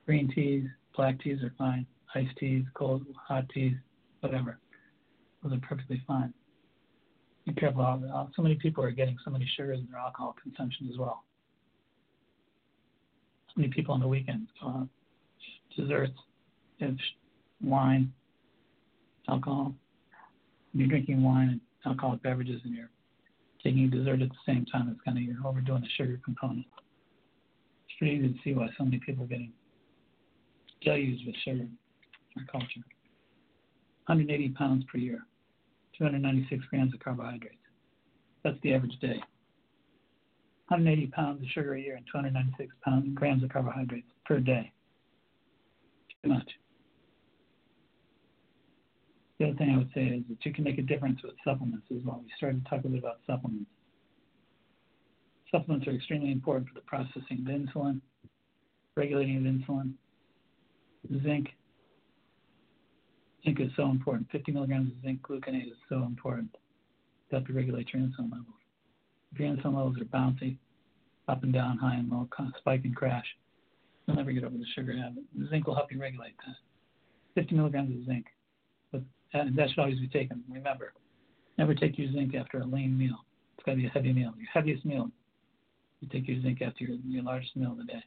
green teas, black teas are fine. Iced teas, cold, hot teas, whatever. Those are perfectly fine. Be careful. So many people are getting so many sugars in their alcohol consumption as well. So many people on the weekends go out, desserts, wine, alcohol. When you're drinking wine and alcoholic beverages and you're taking dessert at the same time, it's kind of you're overdoing the sugar component. Easy to see why so many people are getting deluged with sugar in our culture. 180 pounds per year, 296 grams of carbohydrates. That's the average day. 180 pounds of sugar a year and 296 pounds, grams of carbohydrates per day. Too much. The other thing I would say is that you can make a difference with supplements as well. We started to talk a bit about supplements. Supplements are extremely important for the processing of insulin, regulating of insulin. Zinc. Zinc is so important. 50 milligrams of zinc gluconate is so important to help you regulate your insulin levels. If your insulin levels are bouncy, up and down, high and low, spike and crash, you'll never get over the sugar habit. Zinc will help you regulate that. 50 milligrams of zinc and that should always be taken. Remember, never take your zinc after a lean meal. It's got to be a heavy meal. Your heaviest meal, you take your zinc after your, your largest meal of the day.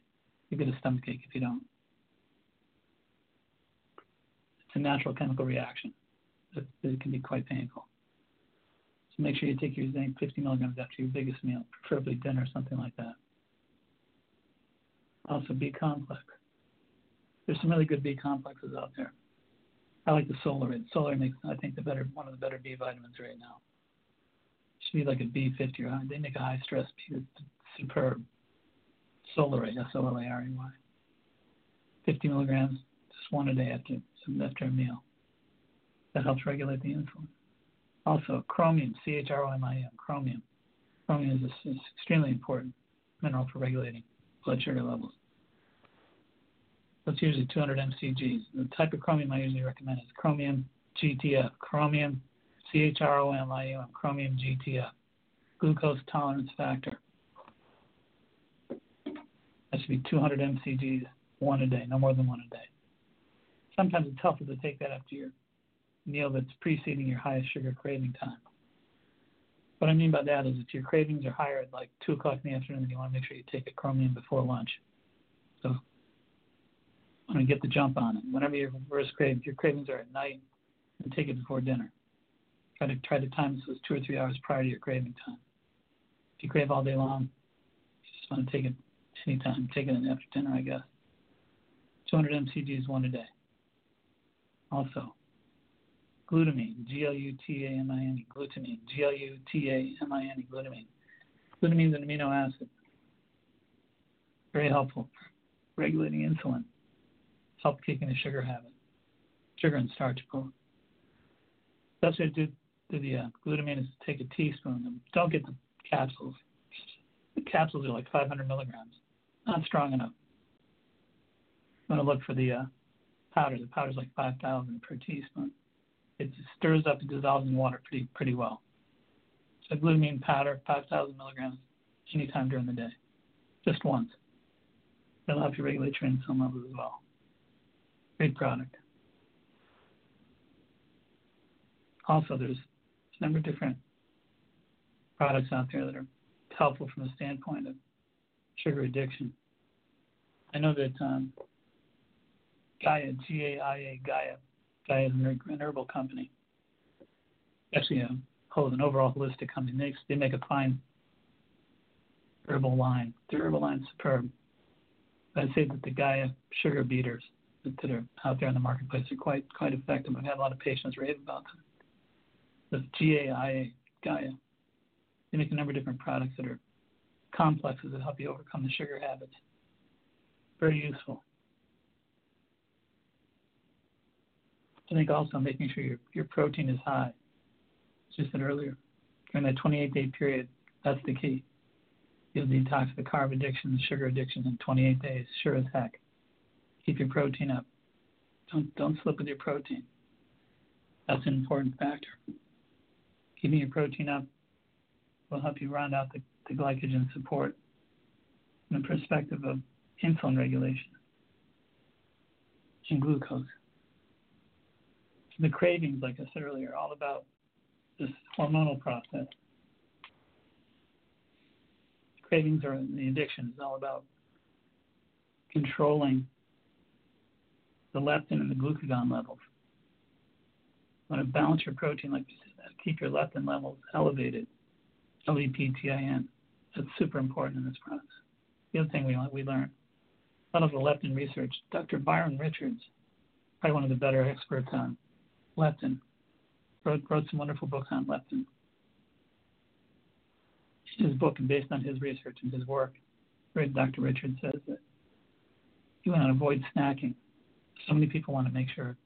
You get a stomach ache if you don't. It's a natural chemical reaction. It can be quite painful. So make sure you take your zinc 50 milligrams after your biggest meal, preferably dinner, or something like that. Also, B complex. There's some really good B complexes out there. I like the solar. Solar makes I think the better one of the better B vitamins right now. It should be like a B fifty or high. They make a high stress B. Superb. Solaray, S O L A R E Y. Fifty milligrams, just one a day after after a meal. That helps regulate the insulin. Also, chromium, C H R O M I M, chromium. Chromium is, a, is extremely important mineral for regulating blood sugar levels. That's usually 200 mcgs. The type of chromium I usually recommend is chromium GTF, chromium C-H-R-O-M-I-U-M, chromium GTF, glucose tolerance factor. Should be 200 mcgs, one a day, no more than one a day. Sometimes it's helpful to take that after your meal that's preceding your highest sugar craving time. What I mean by that is if your cravings are higher at like 2 o'clock in the afternoon, you want to make sure you take a chromium before lunch. So want to get the jump on it. Whenever your first crave, your cravings are at night, and take it before dinner. Try to try to time this two or three hours prior to your craving time. If you crave all day long, you just want to take it anytime. Take it after dinner, I guess. 200 mcg one a day. Also, glutamine, G-L-U-T-A-M-I-N-E, glutamine, G-L-U-T-A-M-I-N-E, glutamine. Glutamine is an amino acid. Very helpful regulating insulin. Help kicking the sugar habit. Sugar and starch both. That's what I do, do the uh, glutamine is take a teaspoon. Don't get the capsules. The capsules are like 500 milligrams. Not strong enough. I'm going to look for the uh, powder. The powder is like 5,000 per teaspoon. It stirs up and dissolves in water pretty pretty well. So glutamine powder, 5,000 milligrams, anytime during the day, just once. It'll help you regulate your insulin levels as well. Great product. Also, there's a number of different products out there that are helpful from the standpoint of sugar addiction. I know that um, Gaia, G-A-I-A, Gaia, Gaia is an herbal company. Actually, a whole an overall holistic company. They, they make a fine herbal line. The herbal line is superb. I'd say that the Gaia sugar beaters that, that are out there in the marketplace are quite quite effective. I've had a lot of patients rave about them. The GAIA, Gaia. They make a number of different products that are complexes that help you overcome the sugar habit. Very useful. I think also making sure your, your protein is high. As I said earlier, during that 28 day period, that's the key. You'll detox the carb addiction, the sugar addiction in 28 days, sure as heck. Keep your protein up. Don't don't slip with your protein. That's an important factor. Keeping your protein up will help you round out the, the glycogen support from the perspective of insulin regulation and glucose the cravings, like I said earlier, are all about this hormonal process. Cravings are the addiction is all about controlling the leptin and the glucagon levels. You want to balance your protein, like you said, keep your leptin levels elevated. L-E-P-T-I-N. That's super important in this process. The other thing we we learn, a lot of the leptin research. Dr. Byron Richards, probably one of the better experts on leptin. Wrote, wrote some wonderful books on leptin. His book, and based on his research and his work, Dr. Richards says that you want to avoid snacking. So many people want to make sure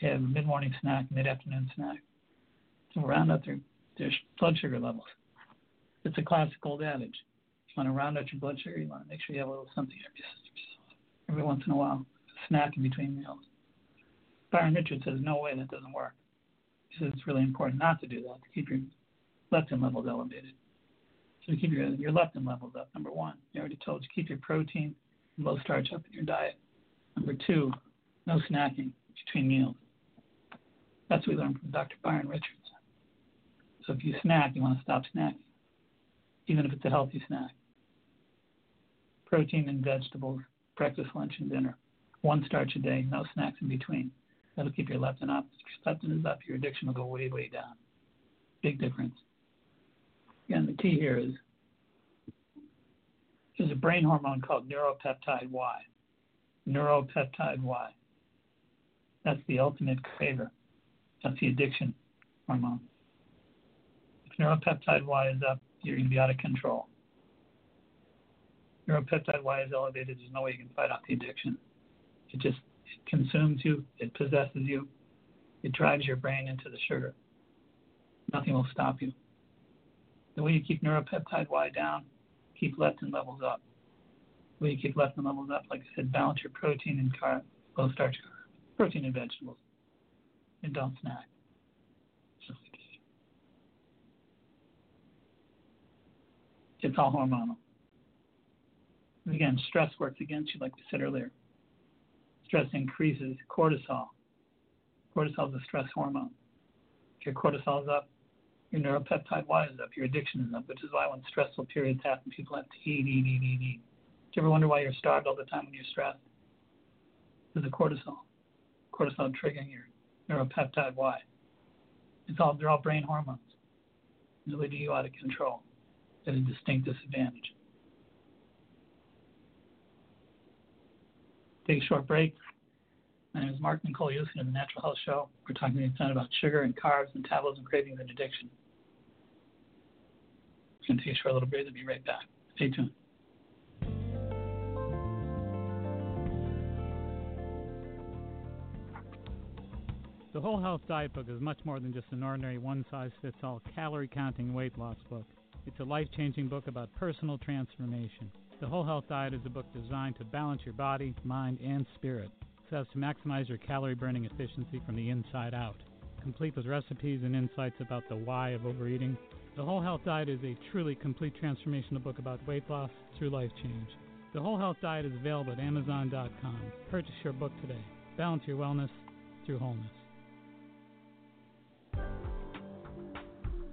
they have a mid-morning snack, mid-afternoon snack to round out their, their blood sugar levels. It's a classic old adage. You want to round out your blood sugar, you want to make sure you have a little something every, every once in a while, a snack in between meals. Byron Richards says, no way, that doesn't work. He says it's really important not to do that, to keep your leptin levels elevated. So to keep your, your leptin levels up, number one. I already told you, keep your protein and low starch up in your diet. Number two, no snacking between meals. That's what we learned from Dr. Byron Richards. So if you snack, you want to stop snacking, even if it's a healthy snack. Protein and vegetables, breakfast, lunch, and dinner. One starch a day, no snacks in between. That'll keep your leptin up. If your leptin is up, your addiction will go way, way down. Big difference. Again, the key here is there's a brain hormone called neuropeptide Y. Neuropeptide Y. That's the ultimate craver. That's the addiction hormone. If neuropeptide Y is up, you're going to be out of control. Neuropeptide Y is elevated, there's no way you can fight off the addiction. It just it consumes you, it possesses you, it drives your brain into the sugar. Nothing will stop you. The way you keep neuropeptide Y down, keep leptin levels up. The way you keep leptin levels up, like I said, balance your protein and carb, low starch carb, protein and vegetables, and don't snack. It's all hormonal. again, stress works against you, like we said earlier stress increases cortisol. Cortisol is a stress hormone. If your cortisol is up, your neuropeptide Y is up, your addiction is up, which is why when stressful periods happen, people have to eat, eat, eat, eat, eat. Do you ever wonder why you're starved all the time when you're stressed? is the cortisol. Cortisol triggering your neuropeptide Y. It's all they're all brain hormones. They're leading you out of control at a distinct disadvantage. Take a short break. My name is Mark Nicolayusin of the Natural Health Show. We're talking tonight about sugar and carbs, metabolism, cravings, and addiction. We're going to take a short little break. I'll be right back. Stay tuned. The Whole Health Diet Book is much more than just an ordinary one size fits all calorie counting weight loss book. It's a life changing book about personal transformation. The Whole Health Diet is a book designed to balance your body, mind, and spirit so as to maximize your calorie burning efficiency from the inside out. Complete with recipes and insights about the why of overeating, The Whole Health Diet is a truly complete transformational book about weight loss through life change. The Whole Health Diet is available at Amazon.com. Purchase your book today. Balance your wellness through wholeness.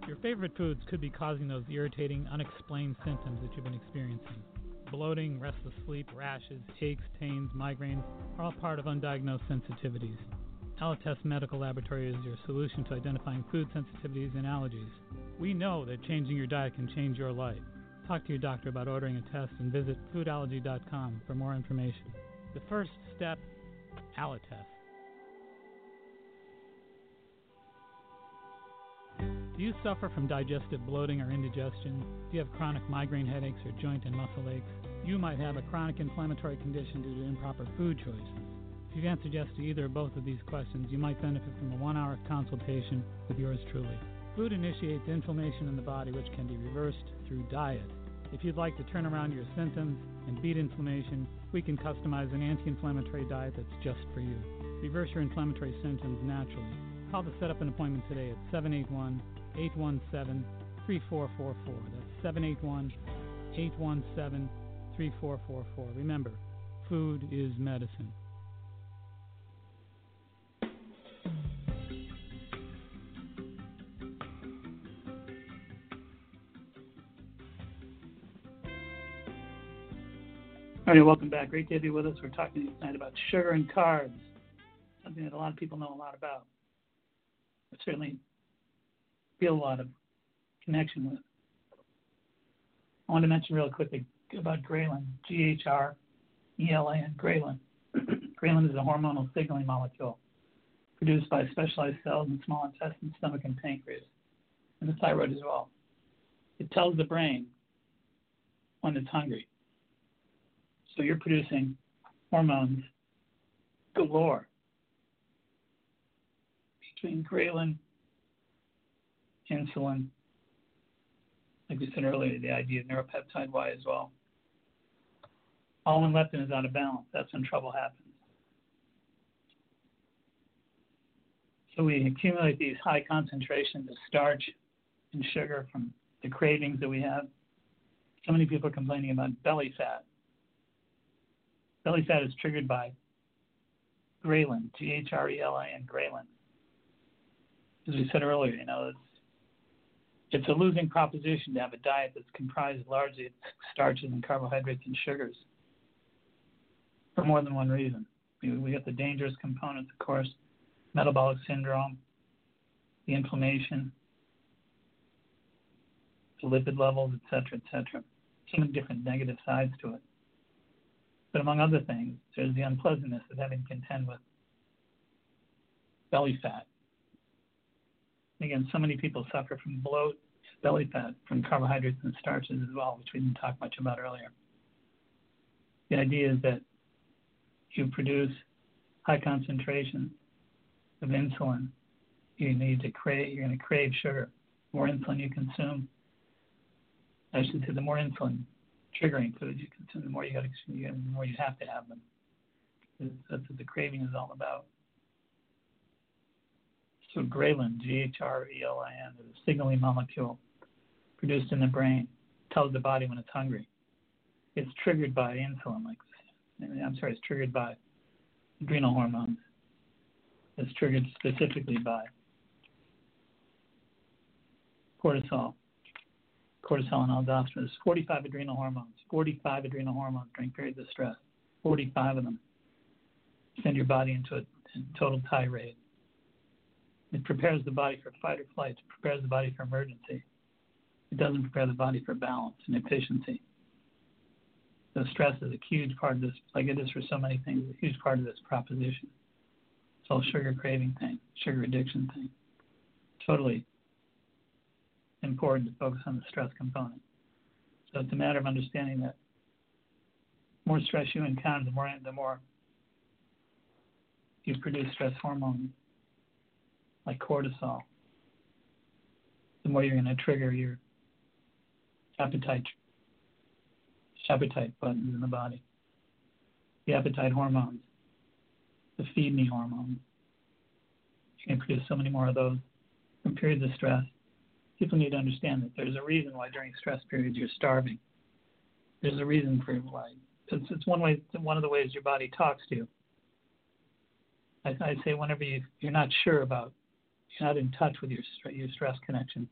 Your favorite foods could be causing those irritating, unexplained symptoms that you've been experiencing. Bloating, restless sleep, rashes, aches, pains, migraines are all part of undiagnosed sensitivities. Alletess Medical Laboratory is your solution to identifying food sensitivities and allergies. We know that changing your diet can change your life. Talk to your doctor about ordering a test and visit foodallergy.com for more information. The first step Alletess. Do you suffer from digestive bloating or indigestion? Do you have chronic migraine headaches or joint and muscle aches? You might have a chronic inflammatory condition due to improper food choices. If you've answered yes to either or both of these questions, you might benefit from a one hour consultation with yours truly. Food initiates inflammation in the body, which can be reversed through diet. If you'd like to turn around your symptoms and beat inflammation, we can customize an anti inflammatory diet that's just for you. Reverse your inflammatory symptoms naturally. Call to set up an appointment today at 781 817 3444. That's 781 817 3444. Remember, food is medicine. All right, welcome back. Great to have you with us. We're talking tonight about sugar and carbs, something that a lot of people know a lot about. I certainly feel a lot of connection with. I want to mention real quickly about ghrelin, G-H-R-E-L-A-N, ghrelin. ghrelin is a hormonal signaling molecule produced by specialized cells in small intestine, stomach, and pancreas, and the thyroid as well. It tells the brain when it's hungry. So you're producing hormones galore between ghrelin, insulin, like we said earlier, the idea of neuropeptide Y as well. All when leptin is out of balance, that's when trouble happens. So we accumulate these high concentrations of starch and sugar from the cravings that we have. So many people are complaining about belly fat. Belly fat is triggered by ghrelin, G-H-R-E-L-I-N, ghrelin. As we said earlier, you know, it's it's a losing proposition to have a diet that's comprised largely of starches and carbohydrates and sugars for more than one reason. We, got the dangerous components, of course, metabolic syndrome, the inflammation, the lipid levels, et cetera, et cetera. So many different negative sides to it. But among other things, there's the unpleasantness of having to contend with belly fat. Again, so many people suffer from bloat, belly fat, from carbohydrates and starches as well, which we didn't talk much about earlier. The idea is that you produce high concentrations of insulin. You need to crave. You're going to crave sugar. The more insulin you consume, I should say, the more insulin triggering foods you consume, the more you got to, the more you have to have them. That's what the craving is all about. So ghrelin, G-H-R-E-L-I-N, is a signaling molecule produced in the brain, tells the body when it's hungry. It's triggered by insulin, like I'm sorry, it's triggered by adrenal hormones. It's triggered specifically by cortisol, cortisol and aldosterone. There's 45 adrenal hormones, 45 adrenal hormones during periods of stress, 45 of them. send your body into a, a total tirade. It prepares the body for fight or flight. It prepares the body for emergency. It doesn't prepare the body for balance and efficiency. So stress is a huge part of this, like it is for so many things, a huge part of this proposition. This whole sugar craving thing, sugar addiction thing. Totally important to focus on the stress component. So it's a matter of understanding that more stress you encounter, the more the more you produce stress hormones like cortisol. The more you're going to trigger your appetite appetite buttons in the body. The appetite hormones, the feed me hormones. You can produce so many more of those in periods of stress. People need to understand that there's a reason why during stress periods you're starving. There's a reason for why. It's, it's one way, one of the ways your body talks to you. I, I say whenever you, you're not sure about, you're not in touch with your your stress connection.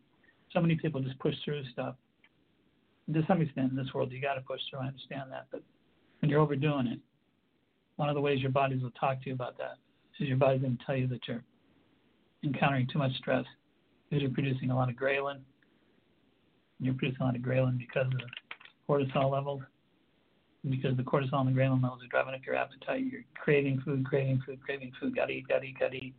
So many people just push through stuff to some extent in this world you got to push through. I understand that, but when you're overdoing it, one of the ways your bodies will talk to you about that is your body's going to tell you that you're encountering too much stress because you're producing a lot of ghrelin. You're producing a lot of ghrelin because of cortisol levels. Because the cortisol and the ghrelin levels are driving up your appetite. You're craving food, craving food, craving food. Gotta eat, gotta eat, gotta eat.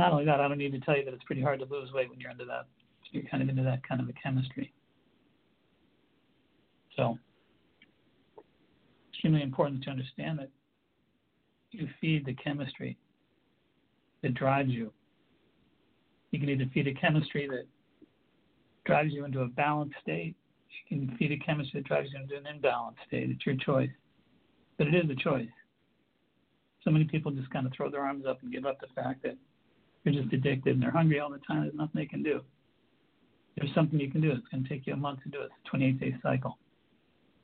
Not only that, I don't need to tell you that it's pretty hard to lose weight when you're into that you're kind of into that kind of a chemistry. So, extremely important to understand that you feed the chemistry that drives you. You can either feed a chemistry that drives you into a balanced state. You can feed a chemistry that drives you into an imbalanced state. It's your choice. But it is a choice. So many people just kind of throw their arms up and give up the fact that they're just addicted and they're hungry all the time. There's nothing they can do there's something you can do. It's going to take you a month to do it. It's a 28 day cycle.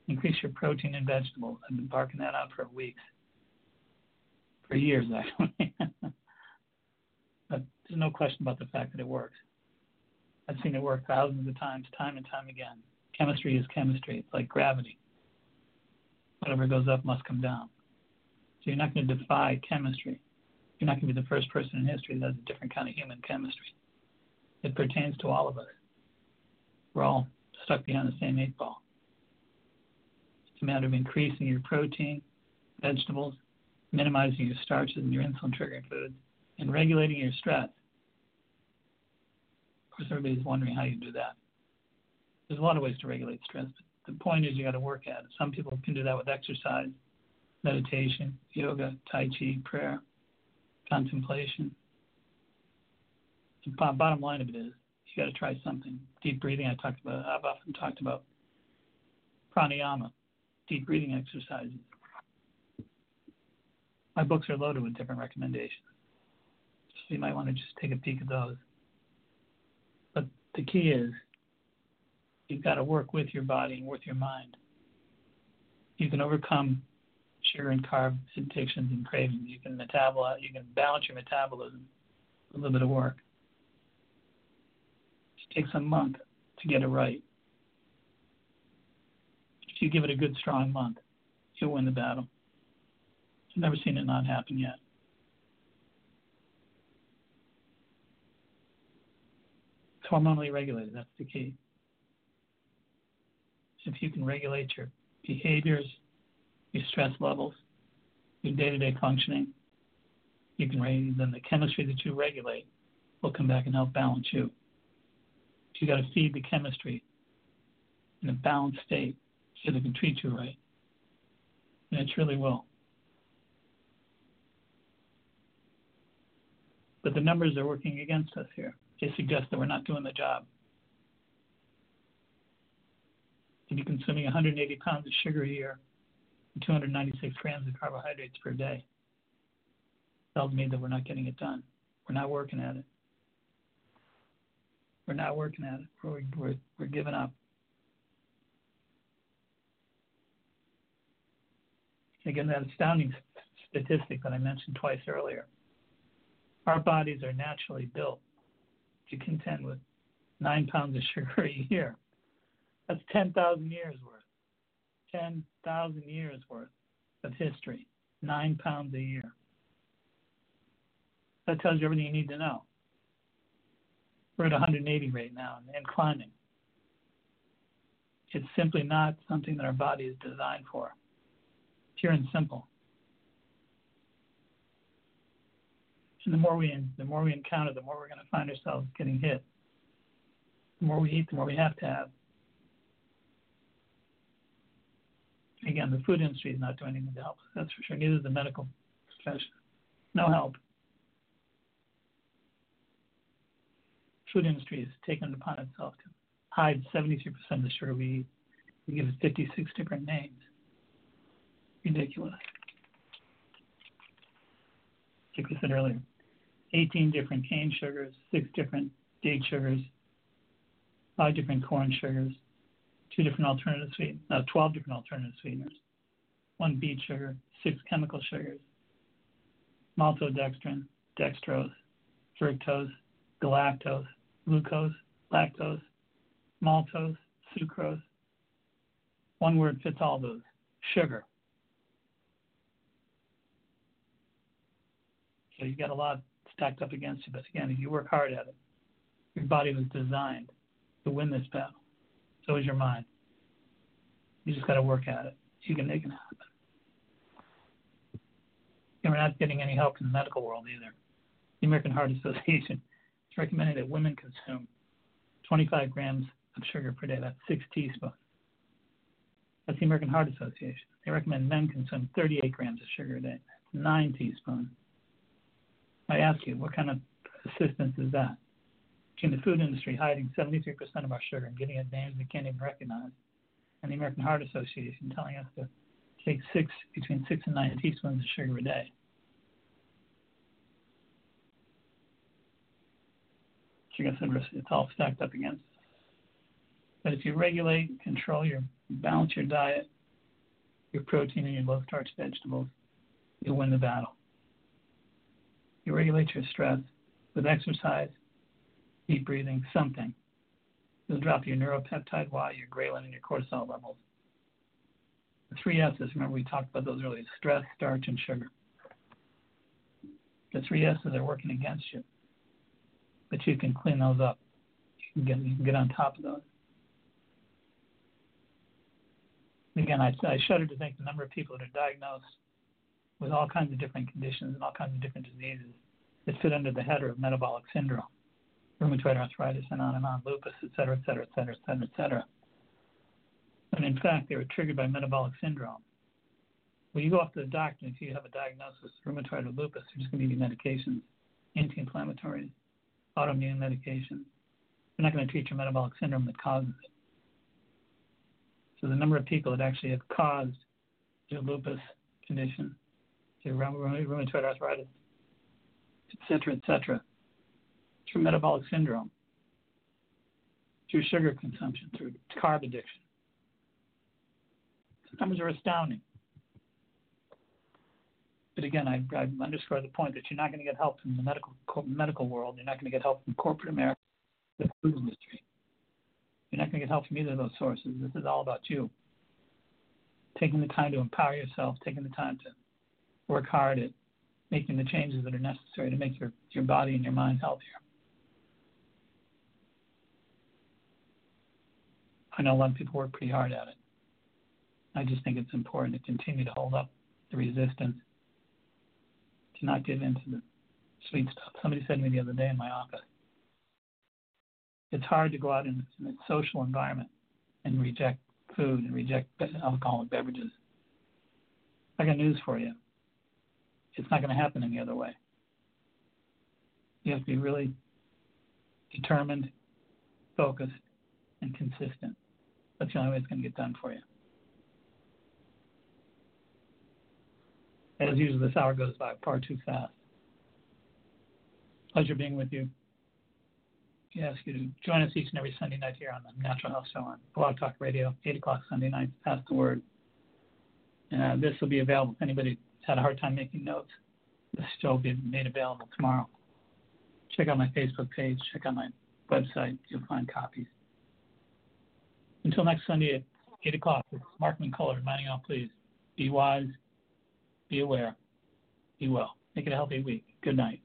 Increase your protein and vegetables. I've been barking that out for weeks, for years actually. but there's no question about the fact that it works. I've seen it work thousands of times, time and time again. Chemistry is chemistry. It's like gravity. Whatever goes up must come down. So you're not going to defy chemistry. You're not going to be the first person in history that has a different kind of human chemistry. It pertains to all of us. We're all stuck behind the same eight ball. It's a matter of increasing your protein, vegetables, minimizing your starches and your insulin triggering foods, and regulating your stress. Of course, everybody's wondering how you do that. There's a lot of ways to regulate stress, but the point is you got to work at it. Some people can do that with exercise, meditation, yoga, tai chi, prayer, contemplation. The bottom line of it is you got to try something. Deep breathing, I talked about. I've often talked about pranayama, deep breathing exercises. My books are loaded with different recommendations, so you might want to just take a peek at those. But the key is you've got to work with your body and with your mind. You can overcome sugar and carb addictions and cravings. You can metabolize. You can balance your metabolism. A little bit of work takes a month to get it right. If you give it a good, strong month, you'll win the battle. I've never seen it not happen yet. It's hormonally regulated, that's the key. If you can regulate your behaviors, your stress levels, your day to day functioning, you can raise, then the chemistry that you regulate will come back and help balance you you got to feed the chemistry in a balanced state so they can treat you right. And it truly will. But the numbers are working against us here. They suggest that we're not doing the job. To be consuming 180 pounds of sugar a year and 296 grams of carbohydrates per day tells me that we're not getting it done. We're not working at it. We're not working at it. We're, we're, we're giving up. Again, that astounding statistic that I mentioned twice earlier. Our bodies are naturally built to contend with nine pounds of sugar a year. That's 10,000 years worth. 10,000 years worth of history. Nine pounds a year. That tells you everything you need to know. We're at 180 right now and climbing. It's simply not something that our body is designed for. Pure and simple. And the more we the more we encounter, the more we're going to find ourselves getting hit. The more we eat, the more we have to have. Again, the food industry is not doing anything to help. That's for sure. Neither is the medical profession. No help. Food industry has taken it upon itself to hide 73% of the sugar we eat. We give it 56 different names. Ridiculous. Like I said earlier, 18 different cane sugars, six different date sugars, five different corn sugars, two different alternative sweeteners, no, uh, 12 different alternative sweeteners, one beet sugar, six chemical sugars, maltodextrin, dextrose, fructose, galactose, glucose, lactose, maltose, sucrose. One word fits all those sugar. So you've got a lot stacked up against you, but again, if you work hard at it, your body was designed to win this battle. So is your mind. You just got to work at it. You can make it happen. And we're not getting any help in the medical world either. The American Heart Association is recommending that women consume 25 grams of sugar per day. That's six teaspoons. That's the American Heart Association. They recommend men consume 38 grams of sugar a day. That's nine teaspoons. I ask you, what kind of assistance is that? Between the food industry hiding 73% of our sugar and giving it names we can't even recognize, and the American Heart Association telling us to take six between six and nine teaspoons of sugar a day. I said, it's all stacked up against us. But if you regulate, control your, balance your diet, your protein and your low starch vegetables, you'll win the battle. You regulate your stress with exercise, deep breathing, something. You'll drop your neuropeptide Y, your ghrelin, and your cortisol levels. The three S's, remember we talked about those earlier stress, starch, and sugar. The three S's are working against you. But you can clean those up. You can get, you can get on top of those. Again, I, I shudder to think the number of people that are diagnosed with all kinds of different conditions and all kinds of different diseases that fit under the header of metabolic syndrome, rheumatoid arthritis, and on and on, lupus, et cetera, et cetera, et cetera, et cetera, et cetera. And in fact, they were triggered by metabolic syndrome. When you go off to the doctor, and if you have a diagnosis of rheumatoid or lupus, they're just going to give you medications, anti-inflammatories, autoimmune medications. They're not going to treat your metabolic syndrome that causes it. So the number of people that actually have caused your lupus condition your rheumatoid arthritis, et cetera, et etc., through metabolic syndrome, through sugar consumption, through carb addiction. The numbers are astounding. But again, I, I underscore the point that you're not going to get help from the medical medical world. You're not going to get help from corporate America, the food industry. You're not going to get help from either of those sources. This is all about you. Taking the time to empower yourself, taking the time to work hard at making the changes that are necessary to make your, your body and your mind healthier. I know a lot of people work pretty hard at it. I just think it's important to continue to hold up the resistance, to not give in to the sweet stuff. Somebody said to me the other day in my office, it's hard to go out in, in a social environment and reject food and reject alcoholic beverages. I got news for you. It's not going to happen any other way. You have to be really determined, focused, and consistent. That's the only way it's going to get done for you. As usual, this hour goes by far too fast. Pleasure being with you. We ask you to join us each and every Sunday night here on the Natural Health Show on Blog Talk Radio, 8 o'clock Sunday nights. Pass the word. Uh, this will be available if anybody had a hard time making notes, this show will be made available tomorrow. Check out my Facebook page, check out my website, you'll find copies. Until next Sunday at 8 o'clock, it's Mark Mincolla reminding all, please be wise, Be aware. Be well. Make it a healthy week. Good night.